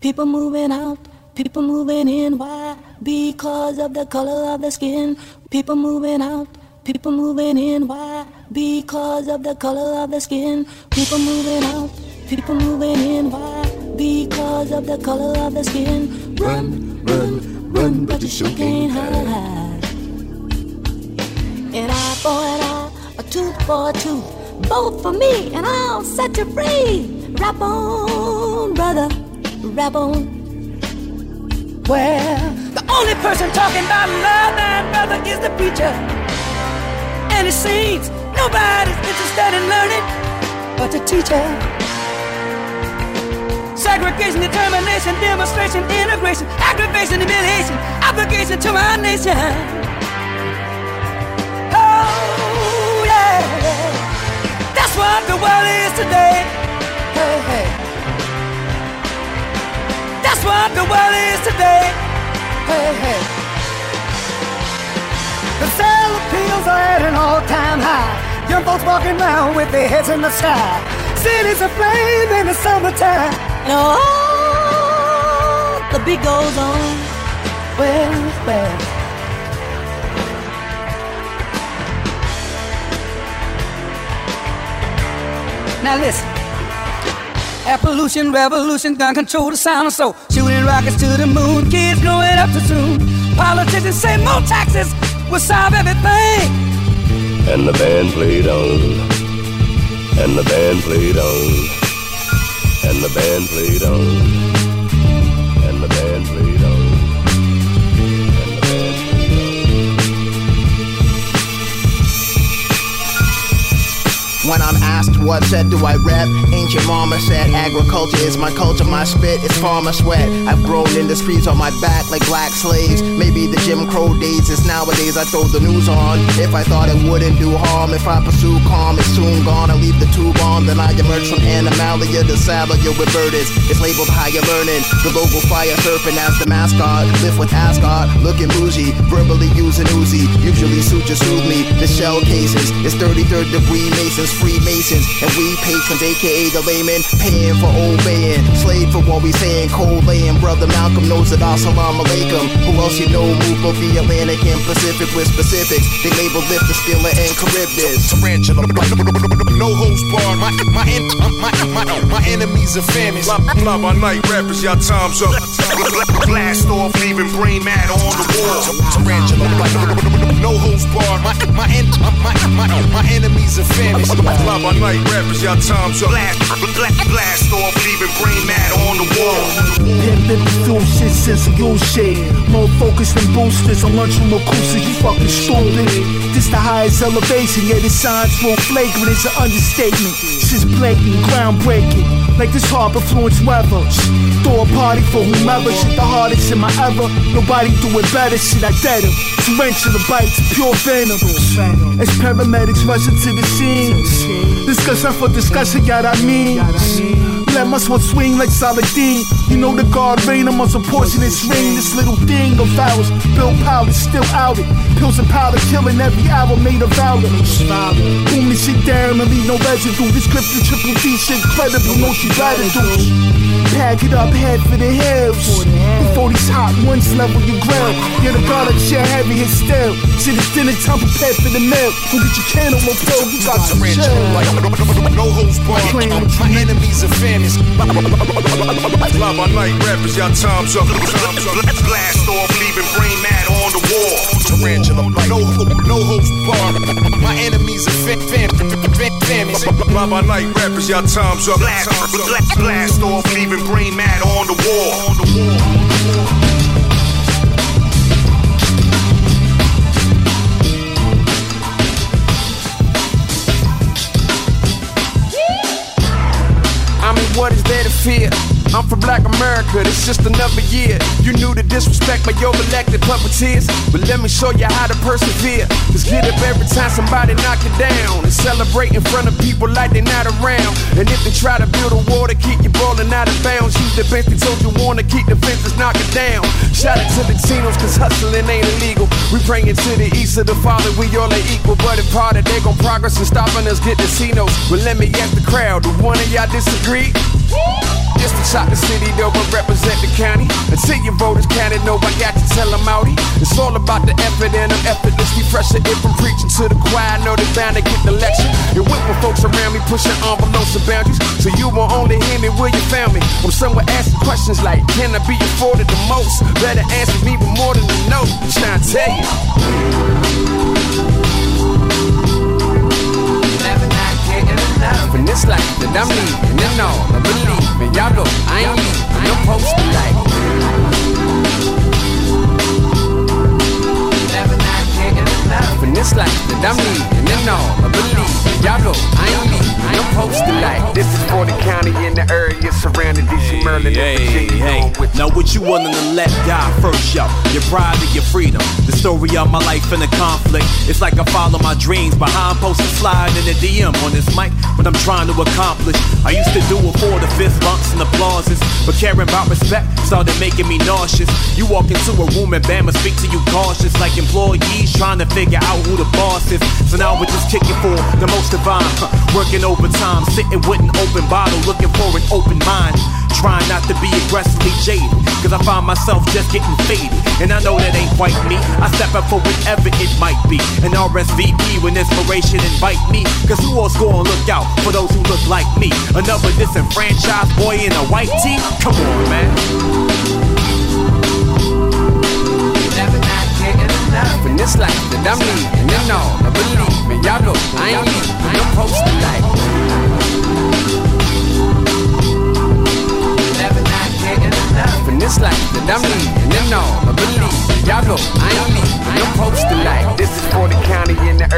People moving out, people moving in. Why? Because of the color of the skin. People moving out, people moving in. Why? Because of the color of the skin. People moving out, people moving in. Why? Because of the color of the skin. Run, run, run, but you sure can't hide. An eye for an eye, a tooth for a tooth. Both for me, and I'll set you free. Rap on, brother on. Well, the only person talking about love and brother is the preacher. And it seems nobody's interested in learning but the teacher. Segregation, determination, demonstration, integration, aggravation, humiliation, obligation to my nation. Oh, yeah. That's what the world is today. Hey, hey. That's what the world is today. Hey, hey. The sale appeals are at an all-time high. Young folks walking around with their heads in the sky. Cities are aflame in the summertime. And oh, the beat goes on. Well, well. Now listen. Air pollution, revolution, gun control the sound of soul. Shooting rockets to the moon, kids growing up too soon. Politicians say more taxes will solve everything. And the band played on. And the band played on. And the band played on. When I'm asked what set do I rep, ancient mama said agriculture is my culture, my spit is farmer sweat. I've grown in the streets on my back like black slaves. Maybe the Jim Crow days is nowadays I throw the news on. If I thought it wouldn't do harm, if I pursue calm, it's soon gone. I leave the tube on, then I emerge from Animalia to Salalia with burdens. It's labeled higher learning. The local fire serpent as the mascot. Live with Ascot, looking bougie, verbally using Uzi. Usually suit just soothe me. The shell cases, it's 33rd degree masons Freemasons, and we patrons, aka the laymen, paying for obeying. Slave for what we saying, cold laying. Brother Malcolm knows it, assalamu alaikum. Who else you know move both the Atlantic and Pacific with specifics? They label lift the Scylla and Charybdis. Tarantula, no host bar. My, my, my, my, my enemies are famous. Fly, fly by night rappers, y'all time's up. Blast off, leaving brain matter on the wall. Tarantula, no host bar. My, my, my, my, my enemies are famous. Fly by night rappers, y'all time's up. Blast, blast, blast off, leaving brain matter on the wall. Pimpin' through shit since you shit. More focused than boosters I'm lunch from acoustic, you fucking stupid. This the highest elevation, yeah, the signs real flagrant, it's an understatement. Shit's blatant, groundbreaking. Like this hard influence weather. Throw a party for whomever, shit the hardest in my ever. Nobody do it better, shit I dead him. Tarantula bites, pure venom. As paramedics rush into the scene. Discussion for discussion, yeah, I mean. Let my sword swing like Saladin. You know the guard rain, I'm on some poisonous ring. This little thing of ours, Bill Powder still out it. Pills and powder killing every hour made of valor. Boom this shit down and leave no residue. This grip the triple D shit credible, no she do. Pack it up, head for the hills. Before these hot ones level your grill. Yeah, the garlic shit heavy and still. Shit is dinner time prepared for the meal. Go get your candle, no pill, you got some shit. No host bar. My enemies are famous. Fly by night rappers, y'all time's up. Blast off, leaving brain matter on the wall. Tarantula, no, hope, no host bar. My enemies are fam, fam, fam. Fly by night rappers, y'all time's up. Blast, blast off, leaving brain matter on the wall. I mean, what is there to fear? I'm from Black America, this just another year. You knew to disrespect my your elected puppeteers, but let me show you how to persevere. Just get up every time somebody knock it down and celebrate in front of people like they're not around. And if they try to build a wall to keep you balling out of bounds, use the bench they told you wanna keep the fences, knock it down. Shout out to the Tinos, cause hustling ain't illegal. We praying to the east of the Father, we all are equal, but in part of they gon' progress and stopping us get the. But let me ask the crowd, do one of y'all disagree? just to top the city, though I represent the county. Until your voters counted, no, I got to tell them outy. It's all about the effort and I'm effortlessly pressure. If I'm preaching to the choir, know they bound to get the lecture. And with my folks around me, pushing envelopes and boundaries. So you won't only hear me where you found me. I'm somewhere asking questions like, can I be afforded the most? Better answer me with more than a no. Trying to tell you. In this life that I'm leaving, and all I believe in. Y'all go, I ain't leaving. No post like. Never not getting enough. In this life that I'm leaving, and all I believe. Y'all go, I ain't leaving. No post like. This is for the county in the area surrounding DC, Maryland, and Virginia. Hey, With now what you willing to let die first, yo? Your pride and your freedom. The story of my life in a conflict. It's like I follow my dreams behind posted slide in the DM on this mic. What I'm trying to accomplish. I used to do it for the fist bumps and applauses. But caring about respect started making me nauseous. You walk into a room and Bama speak to you cautious. Like employees trying to figure out who the boss is. So now we're just kicking for the most divine. huh, Working overtime, sitting with an open bottle, looking for an open mind. Trying not to be aggressively jaded, cause I find myself just getting faded. And I know that ain't quite me. I step up for whatever it might be. An RSVP when inspiration invite me. Cause who else gonna look out for those who look like me? Another disenfranchised boy in a white tee? Come on, man. This life that I'm leaving, and all I believe in. Y'all go, I ain't leaving. No post like. In this life that I'm leaving, and all I believe. Y'all go, I ain't leaving. No post like. This is for the county in the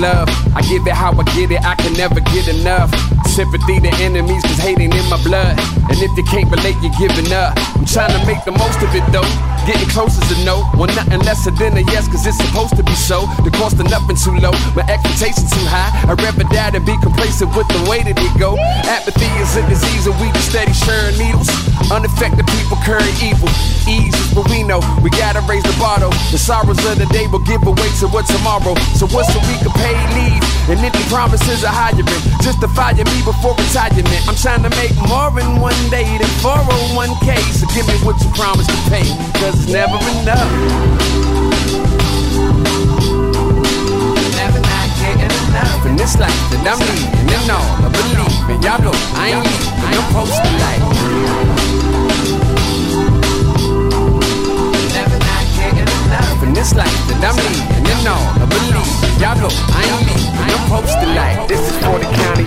love. I give it how I get it, I can never get enough. Sympathy to enemies, cause hating in my blood. And if you can't relate, you're giving up. I'm trying to make the most of it though. Getting closer to no. Well, nothing lesser than a yes, cause it's supposed to be so. The cost of nothing too low, my expectations too high. I'd rather die than be complacent with the way that it go. Apathy is a disease, and we just steady sharing needles. Unaffected people curry evil. Ease what we know. We gotta raise the though. The sorrows of the day will give away to what tomorrow. So what's a week of paid leave? And empty promises of hiring. Justifying me before retirement. I'm trying to make more in one day than 401k. So give me what you promised to pay. Cause it's never enough. Never not getting enough. In this life that I'm leaving, and all I believe in. Y'all go, I ain't leaving. No post like. Never not getting enough. In this life that I'm leaving, and all I believe in. Y'all go, I ain't leaving. No post like. This is for the county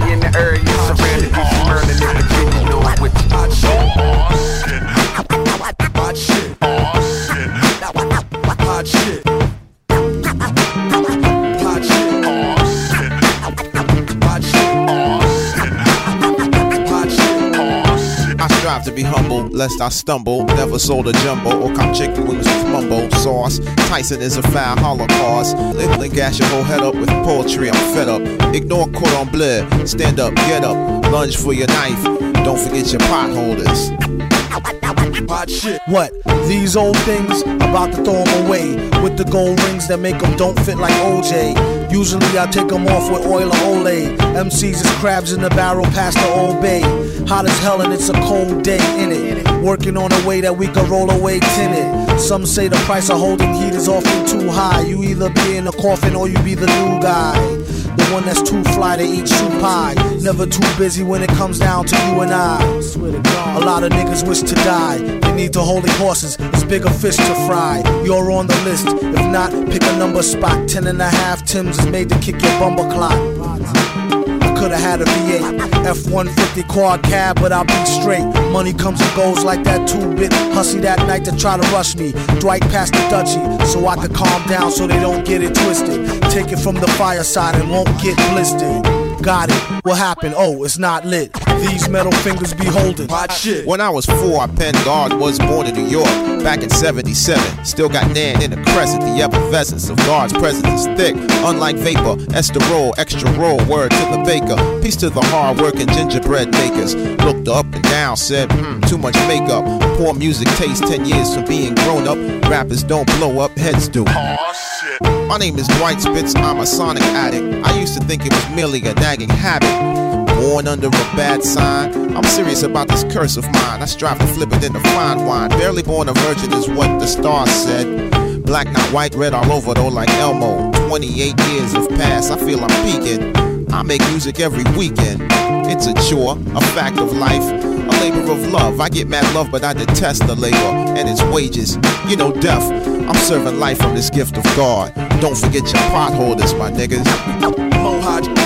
lest I stumble. Never sold a jumbo or come chicken wings with mumbo sauce. Tyson is a fowl holocaust. Then gas your whole head up with poetry. I'm fed up. Ignore cordon bleu. Stand up, get up. Lunge for your knife. Don't forget your pot Hot shit. What? These old things? About to throw them away. With the gold rings that make them don't fit like OJ. Usually I take them off with oil or Olay. MCs is crabs in the barrel past the old bay. Hot as hell and it's a cold day in it. Working on a way that we can roll away tinted. Some say the price of holding heat is often too high. You either be in a coffin or you be the new guy. The one that's too fly to eat shoe pie. Never too busy when it comes down to you and I. A lot of niggas wish to die. They need to holy horses. It's bigger fish to fry. You're on the list. If not, pick a number spot. Ten and a half Tims is made to kick your bumper clock. Could've had a V8, F-150 quad cab, but I'll be straight. Money comes and goes like that two-bit hussy that night to try to rush me. Dwight passed the Dutchie, so I could calm down so they don't get it twisted. Take it from the fireside and won't get blistered. Got it. What happened? Oh, it's not lit. These metal fingers be holding. Hot shit. When I was four, I penned God was born in New York back in 77. Still got Nan in the crescent. The effervescence of God's presence is thick. Unlike vapor, esterol, extra roll, word to the baker. Peace to the hard working gingerbread makers. Looked up and down, said, hmm, too much makeup. Poor music taste 10 years from being grown up. Rappers don't blow up, heads do. My name is Dwight Spitz, I'm a sonic addict. I used to think it was merely a nagging habit. Born under a bad sign, I'm serious about this curse of mine. I strive to flip it into fine wine. Barely born a virgin is what the stars said. Black, not white, red all over though, like Elmo. 28 years have passed, I feel I'm peaking. I make music every weekend. It's a chore, a fact of life, a labor of love. I get mad love, but I detest the labor and its wages. You know, death. I'm serving life from this gift of God. Don't forget your potholders, my niggas.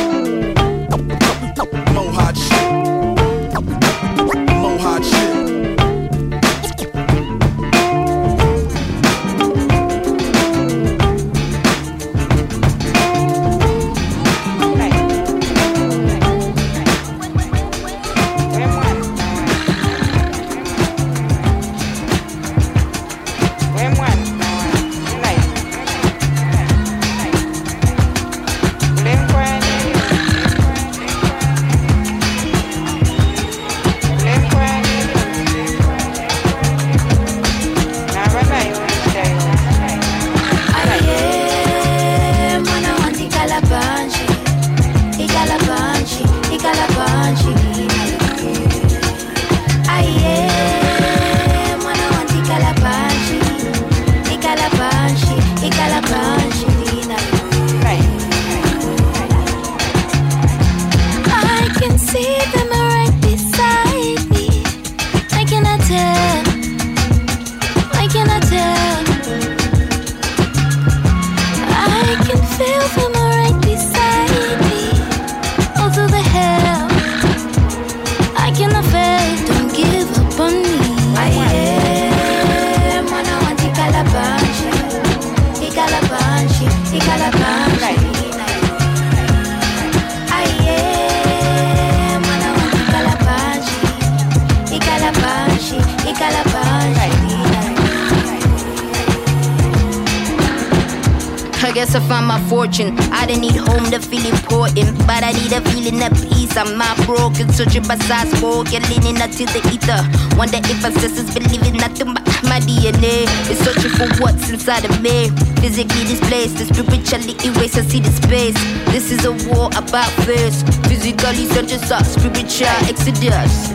Peace. Broken, searching by side spoken, leaning up to the ether. Wonder if ancestors believe in nothing but my DNA is searching for what's inside of me. Physically displaced, the spiritually erased. I see the space. This is a war about face. Physically searching out spiritual exodus.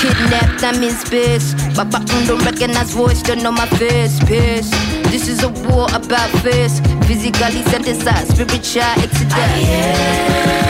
Kidnapped, I'm in space. Papa mm, don't recognize voice, don't know my face. Pace. This is a war about face. Physically synthesized, spiritual exodus.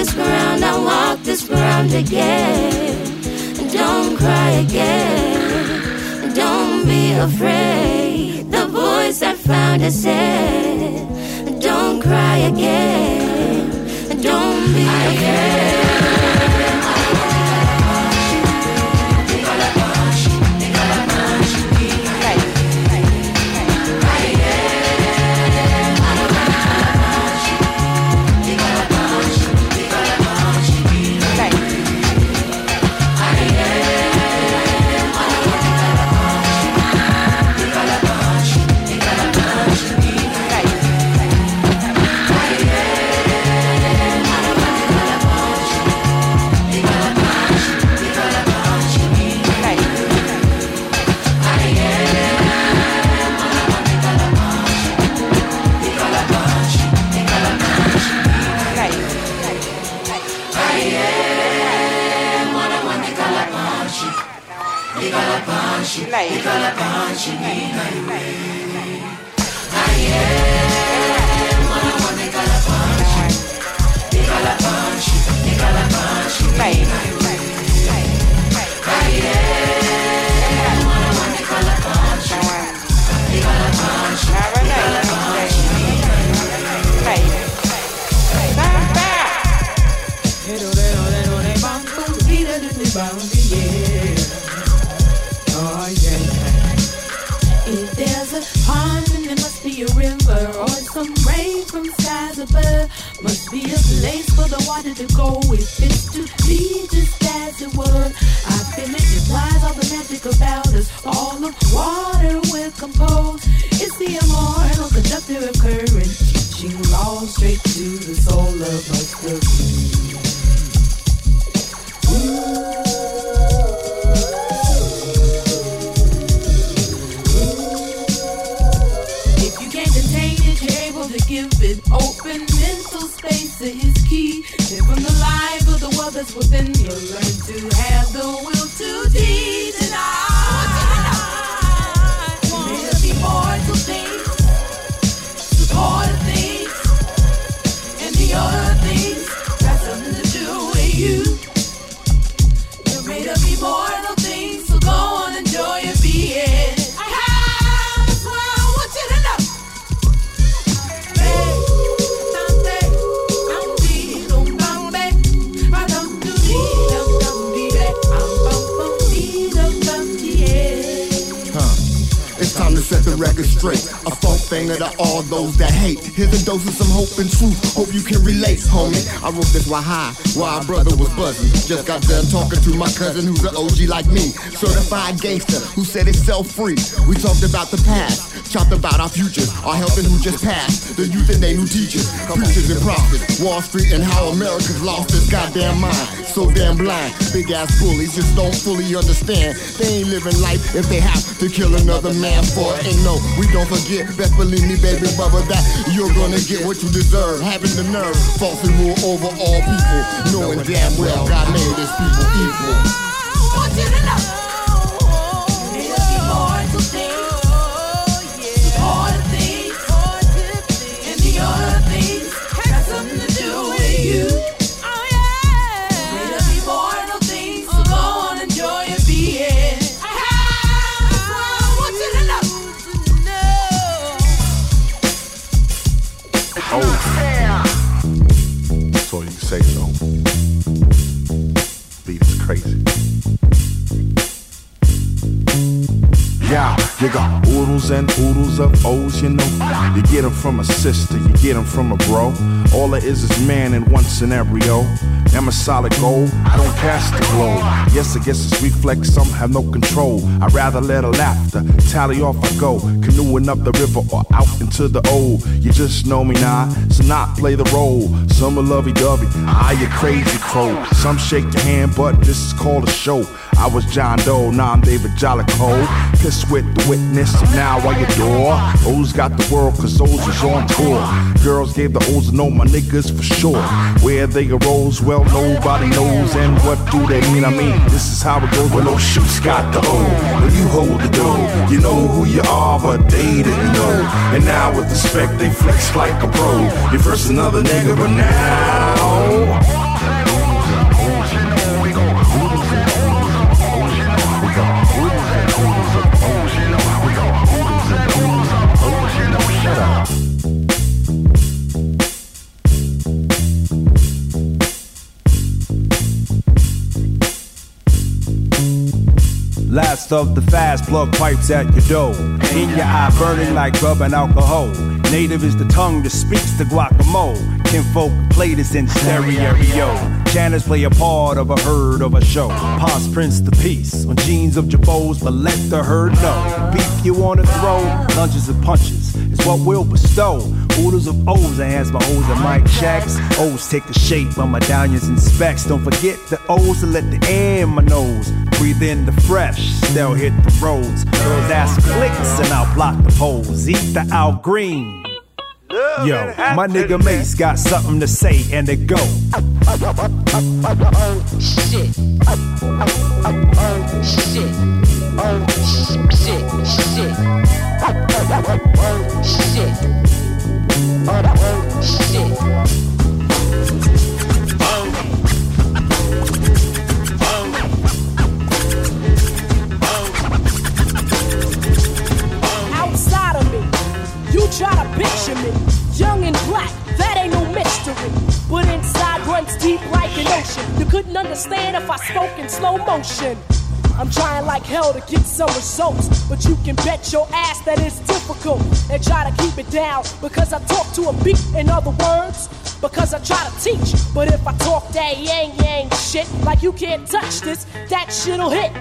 this ground, I walk this ground again. Don't cry again, don't be afraid. The voice I found has said, Don't cry again, don't be afraid. Impossible. Must be a place for the water to go if it's to be just as it was. I feel it implies all the magic about us. All the water will compose. It's the immortal conductor of current, teaching law straight to the soul within straight. A funk banger to all those that hate. Here's a dose of some hope and truth. Hope you can relate, homie. I wrote this while high, while our brother was buzzing. Just got done talking to my cousin who's an OG like me. Certified gangster who said it's self free. We talked about the past, chopped about our futures, our health and who just passed. The youth and they new teachers, preachers and prophets. Wall Street and how America's lost its goddamn mind. So damn blind. Big ass bullies just don't fully understand. They ain't living life if they have to kill another man for it. And no, we don't forget. Best believe me, baby, brother, that you're gonna get what you deserve. Having the nerve, falsely rule over all people. Knowing damn well God made his people equal. Oh. That's all you say, though. Beat is crazy. Yeah, you got oodles and oodles of O's, you know. You get 'em from a sister, you get 'em from a bro. All it is is man in one scenario. Am a solid gold, Cast the glow. Yes, I guess it's reflex, some have no control. I'd rather let a laughter tally off I go. Canoeing up the river or out into the O. You just know me now, so not play the role. Some are lovey dovey, I you crazy crow. Some shake your hand, but this is called a show. I was John Doe, now I'm David Jolicoeur. Pissed with the witness, and now I adore. O's got the world, cause O's is on tour. Girls gave the O's to know my niggas for sure. Where they arose, well, nobody knows. And what do they mean? I mean, this is how it goes when those shoots got the O. When you hold the dough, you know who you are, but they didn't know. And now with the spec, they flex like a pro. You first another nigga, but now. Of the fast plug pipes at your door. In your eye, burning like rub and alcohol. Native is the tongue that speaks the guacamole. Kinfolk play this in stereo. Janice play a part of a herd of a show. Pause Prince the peace on jeans of Jabos, but let the herd know. Beef you wanna throw, lunges and punches is what we'll bestow. Oodles of O's, I has my O's and Mike Shacks. O's take the shape of medallions and specs. Don't forget the O's to let the air in my nose. Breathe in the fresh, still hit the roads. Girls ask clicks and I'll block the poles. Eat the Al Green. Yo, my nigga Mace got something to say and it go. Shit. Shit. Oh, shit, Oh, shit, oh, shit. Shit. But you can bet your ass that it's difficult. And try to keep it down because I talk to a beat. In other words, because I try to teach. But if I talk that yang yang shit, like you can't touch this, that shit'll hit.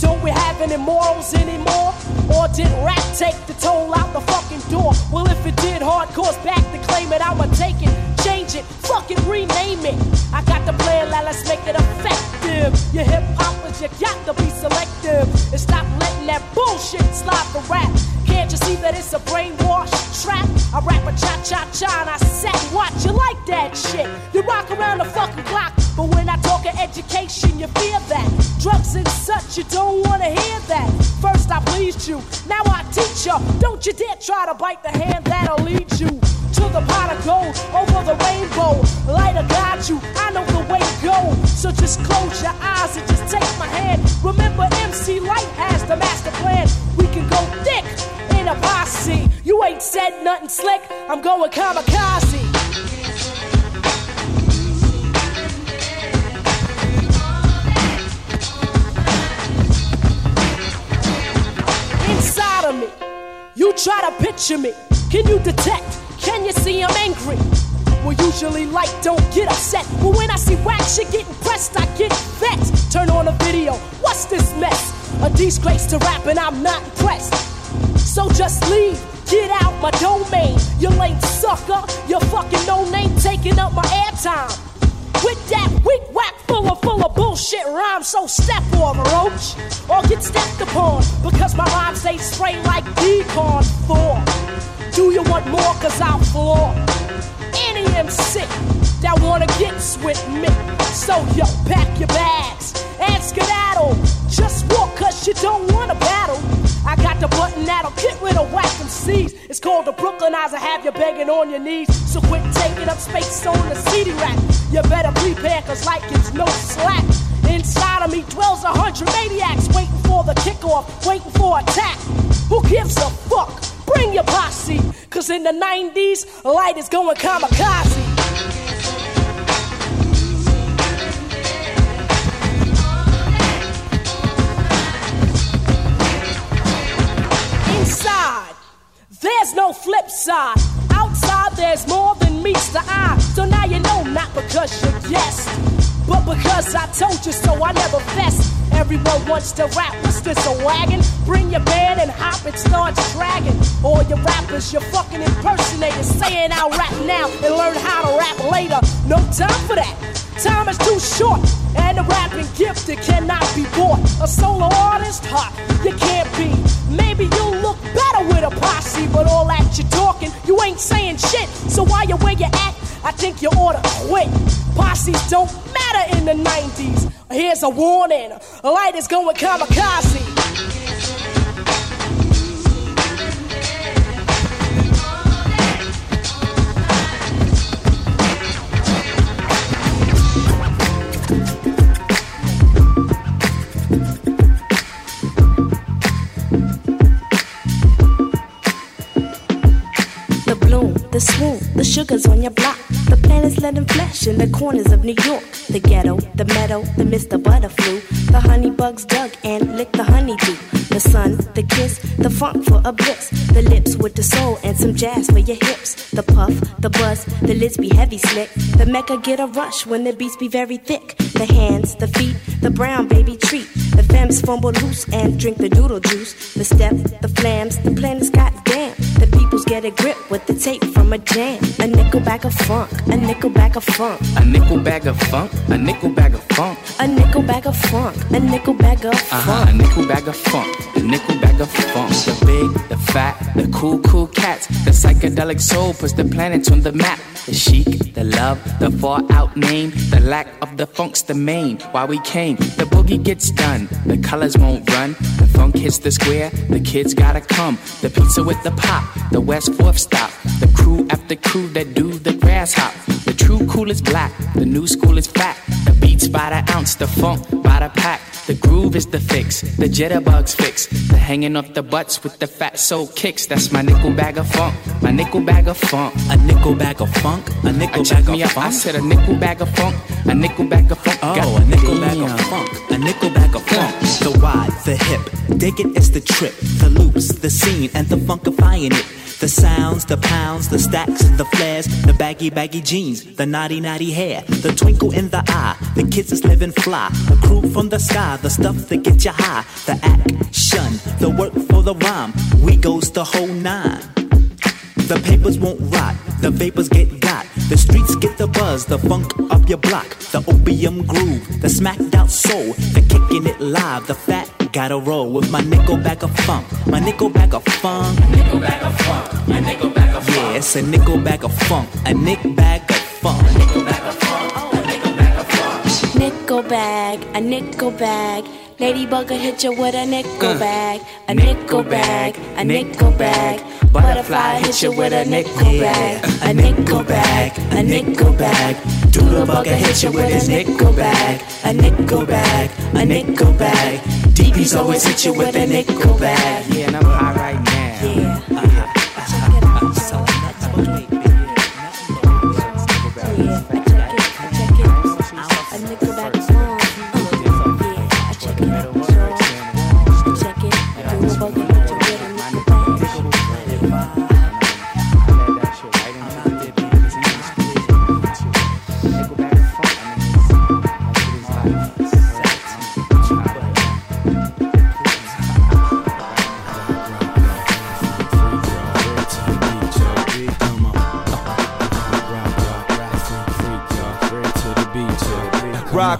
Don't we have any morals anymore? Or did rap take the toll out the fucking door? Well, if it did, hardcore's back to claim it. I'ma take it, change it, fucking rename it. I got the plan, now let's make it effective. You hip hoppers, you got to be selective and stop that bullshit slide the rap. Can't you see that it's a brainwash trap? I rap a cha cha cha and I sat watch. You like that shit? You rock around the fucking clock, but when I talk of education, you fear that. Drugs and such, you don't wanna hear that. First I pleased you, now I teach you. Don't you dare try to bite the hand that'll lead you to the pot of gold over the rainbow. Light will guide you, I know the way to go. So just close your eyes and just take my hand. Remember, MC Lyte has the master plan. We can go thick in a posse. You ain't said nothing slick, I'm going kamikaze. Inside of me, you try to picture me. Can you detect? Can you see I'm angry? Well, usually like don't get upset. But when I see wax shit getting pressed, I get vexed. Turn on a video. What's this mess? A disgrace to rap, and I'm not impressed. So just leave. Get out my domain. You lame sucker. You fucking no name taking up my airtime. With that weak whack full of full of bullshit rhymes, so step over, roach, or get stepped upon because my rhymes they spray like decon for. Do you want more? Cause I'll floor with me. So yo, pack your bags and skedaddle. Just walk cause you don't wanna battle. I got the button that'll get rid of whack MCs. It's called the Brooklynizer, have you begging on your knees. So quit taking up space on the CD rack. You better prepare cause like it's no slack. Inside of me dwells a hundred maniacs waiting for the kickoff, waiting for attack. Who gives a fuck? Bring your posse, cause in the 90s, Lyte is going kamikaze. No flip side. Outside, there's more than meets the eye. So now you know, not because you guessed, but because I told you so. I never fess. Everyone wants to rap. What's this, a wagon? Bring your band and hop, it starts dragging. All your rappers, you're fucking impersonators, saying I'll rap now and learn how to rap later. No time for that. Time is too short, and the rapping gift it cannot be bought. A solo artist, hot, you can't be. Ain't saying shit. So while you're where you at, I think you oughta quit. Posses don't matter in the 90s. Here's a warning: Lyte is going kamikaze. Sugars on your block. The planets letting flesh in the corners of New York. The ghetto, the meadow, the Mr. Butterflu. The honey bugs dug and licked the honeydew. The sun, the kiss, the funk for a bliss. The lips with the soul and some jazz for your hips. The puff, the buzz, the lids be heavy slick. The mecca get a rush when the beats be very thick. The hands, the feet, the brown baby treat. The femmes fumble loose and drink the doodle juice. The step, the flams, the planets goddamn. The peoples get a grip with the tape from a jam. A nickel bag of funk, a nickel bag of funk. A nickel bag of funk, a nickel bag of funk. A nickel bag of funk, a nickel bag of Uh-huh, funk. a nickel bag of funk, a nickel bag of funk. The big, the fat, the cool, cool cats. The psychedelic soul puts the planets on the map. The chic, the love, the far out name. The lack of the funk's the main. Why we came, the boogie gets done. The colors won't run. The funk hits the square. The kids gotta come. The pizza with the pop. The West Fourth stop. The crew after crew that do the grass hop. The true cool is black. The new school is fat. The beats by the ounce. The funk by the pack. The groove is the fix, the jitterbugs fix. The hanging off the butts with the fat soul kicks. That's my nickel bag of funk, my nickel bag of funk. A nickel bag of funk, a nickel I bag me of up, I said a nickel bag of funk, a nickel bag of funk. Oh, Got a nickel bag of funk, a nickel bag of funk. The wide, the hip. Dig it is the trip, the loops, the scene, and the funkifying it. The sounds, the pounds, the stacks, the flares, the baggy, baggy jeans, the naughty, naughty hair, the twinkle in the eye, the kids is living fly, the crew from the sky, the stuff that gets you high, the action, the work for the rhyme. We goes the whole nine. The papers won't rot, the vapors get got. The streets get the buzz, the funk of your block. The opium groove, the smacked out soul. The kicking it live, the fat gotta roll with my nickel bag of funk. My nickel bag of funk. Nickel bag of funk. My nickel bag of funk. Yeah, it's a nickel bag of funk. A nick bag of funk. Nickel bag of funk. Nickel bag, a nickel bag. Ladybug will hit you with a nickel bag, a nickel bag, a nickel bag. Butterfly hit you with a nickel bag, a nickel bag, a nickel bag. Doodlebug will hit you with a nickel bag, a nickel bag, a nickel bag. DB's always hit you with a nickel bag. Yeah, and I'm high right now.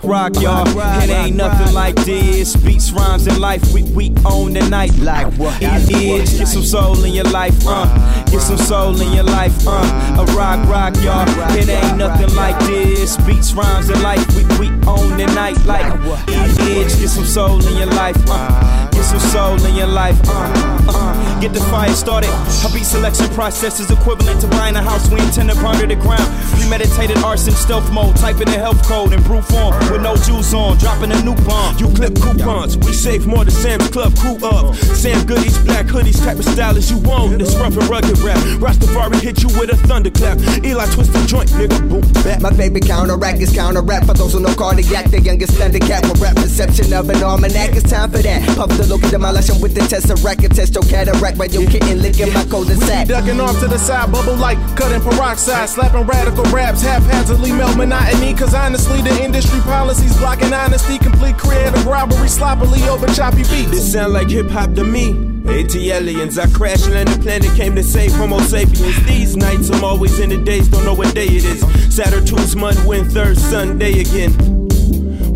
Rock, rock, y'all. It ain't nothing like this. Beats, rhymes, and life. We, we own the night. Like what? It is. Get some soul in your life, uh. Get some soul in your life, uh. A rock, rock, y'all. It ain't nothing like this. Beats, rhymes, and life. We, we own the night. Like it is. Get some soul in your life, uh. Get some soul in your life, uh. uh. Get the fire started. A beat selection process is equivalent to buying a house we intend to under the ground. Premeditated arson, stealth mode. Type in the health code in brute form with no juice on. Dropping a new bomb. You clip coupons, we save more than Sam's Club crew of. Sam Goodies, black hoodies, type of style as you want. This rough and rugged rap. Rastafari hit you with a thunderclap. Eli twist the joint, nigga, boom, back. My favorite counteract is counter rap. For those who know cardiac, the youngest thundercat with rap perception of an almanac. It's time for that. Puff the look, at demolition with the tesseract. And test your cataract while you kitten licking my cul-de-sac. Ducking off to the side, bubble like cutting peroxide, slapping radical raps, haphazardly melt monotony. Cause honestly, the industry policies blocking honesty, complete creative robbery, sloppily over choppy beats. This sound like hip hop to me. AT aliens, I crash land the planet, came to save Homo sapiens. These nights, I'm always in the days, don't know what day it is. Saturn, Tuesday, month, win third Sunday again.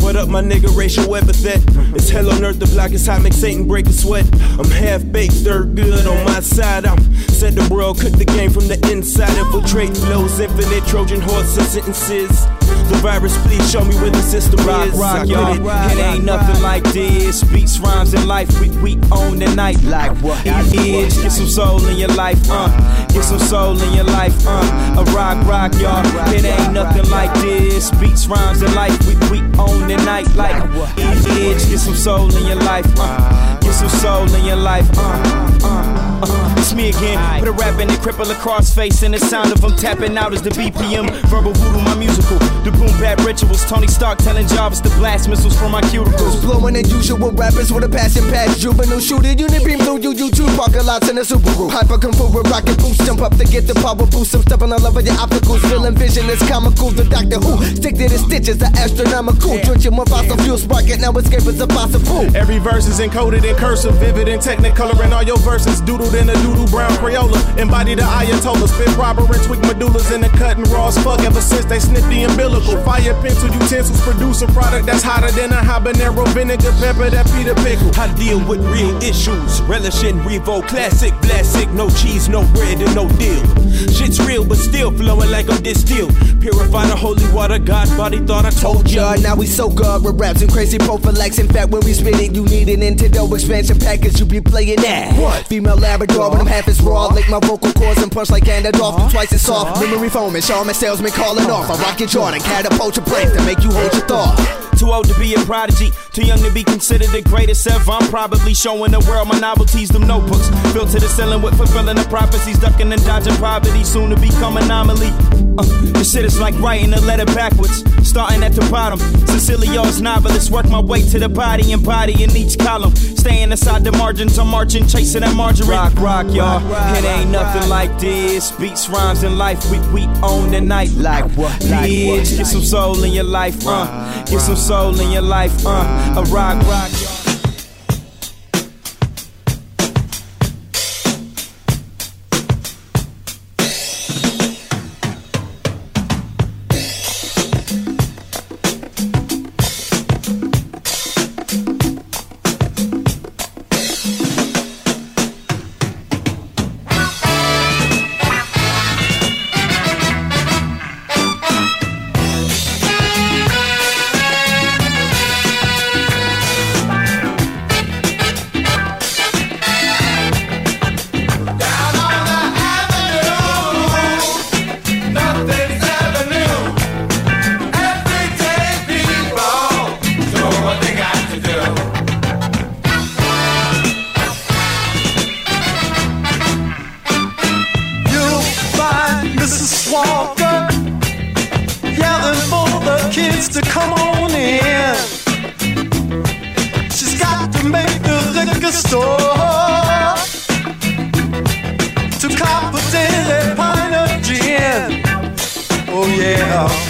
What up, my nigga? Racial epithet. It's hell on earth, the block is hot, make Satan break a sweat. I'm half baked, third good on my side. I'm said the world cook the game from the inside. Infiltrate flows, infinite Trojan horses, sentences. The virus, please show me where the system Rock, is. Rock, y'all. it. It ain't nothing like this. Beats, rhymes, and life. We, we own the night. Like what? It is. Get some soul in your life, uh. Get some soul in your life, uh. A rock, rock, y'all. It ain't nothing like this. Beats, rhymes, and life. We, we own the night. Like it is. Get some soul in your life, uh. Get some soul in your life, uh. It's me again. Put a rap in the cripple across face, and the sound of them tapping out is the BPM. Verbal voodoo, my musical. The boom bap rituals. Tony Stark telling Jarvis to blast missiles from my cuticles. Blowing than usual rappers with a passion past juvenile shooter. Unit beam blue, you, you, two parking lots in a Subaru. Hyper come forward, rocket boost, jump up to get the power boost. I'm stepping all over your opticals. Feeling vision is comical. The Doctor Who stick to the stitches, the astronomical. Drenching more fossil fuel sparking, now escape is impossible. Every verse is encoded in cursive, vivid and technicolor, and all your verses doodled in a doodle brown Crayola. Embody the Ayatollah, spit robber and tweak medullas in the cut and raw as fuck ever since they snipped the umbilical. Fire pencil utensils produce a product that's hotter than a habanero vinegar pepper that Peter pickle. I deal with real issues, relishing Revo classic, classic, no cheese, no bread, and no deal. Shit's real, but still flowing like I'm distilled. Purify the holy water, God body thought I told ya. Now we so good with raps and crazy prophylax. In fact, when we spit it, you need an Nintendo expansion package. You be playing that. What? Female Labrador, when I'm half as raw. Lick my vocal cords and punch like Gandalf. Twice as soft. Memory foaming, Charmin salesman calling off. I rock your Jordan, catapult your brain to make you hold your thought. Too old to be a prodigy, Too young to be considered the greatest ever. I'm probably showing the world my novelties, them notebooks. Filled to the ceiling with fulfilling the prophecies, ducking and dodging poverty, soon to become anomaly. Uh, this shit is like writing a letter backwards, starting at the bottom. Sicilia's novelist, work my way to the body and body in each column. Staying inside the margins, I'm marching, chasing that margarine. Rock, rock, y'all. It ain't nothing like this. Beats, rhymes, and life, we, we own the night. Like what? Bitch, get some soul in your life, uh. Get some soul in your life, uh. A rock, rock, y'all. Liquor store to cop a daily pint of gin. Oh yeah.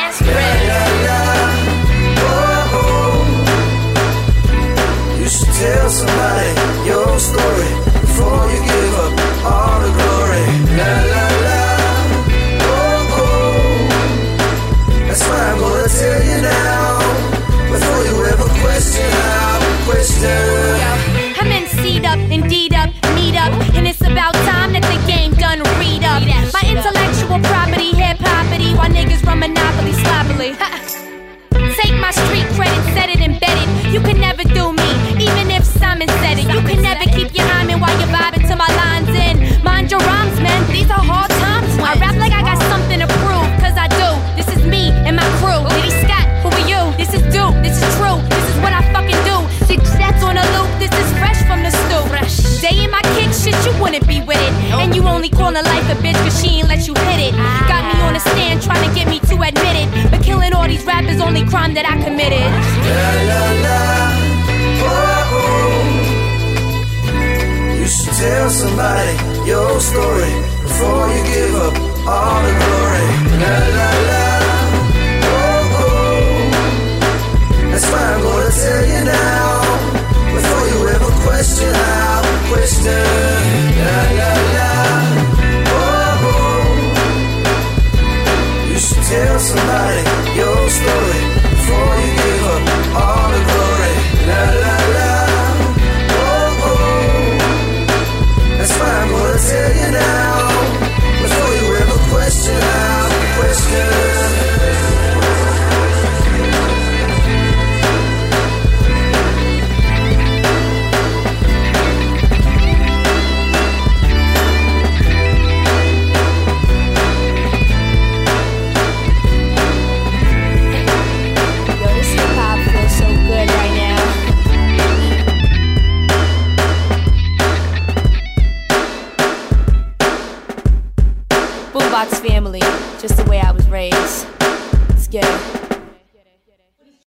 That's real. You should tell somebody your story before you give up petty while niggas run monopoly sloppily. Take my street credit, set it embedded. You can never do me, even if Simon said it. You can never keep your eye in while you're vibing to my lines in. Mind your rhymes, man, these are hard times. I rap like I got something to prove, cause I do. This is me and my crew. Liddy Scott, who are you? This is do, this is true, this is what I fucking do. Six sets on a loop, this is fresh from the stoop. Day in my kick, shit, you wouldn't be with it. And you only call callin' life a bitch, cause she ain't let you these rappers, only crime that I committed. You should tell somebody your story before you give up all the glory. La la la. Oh, oh. That's why I'm gonna tell you now. Before you ever question how, question.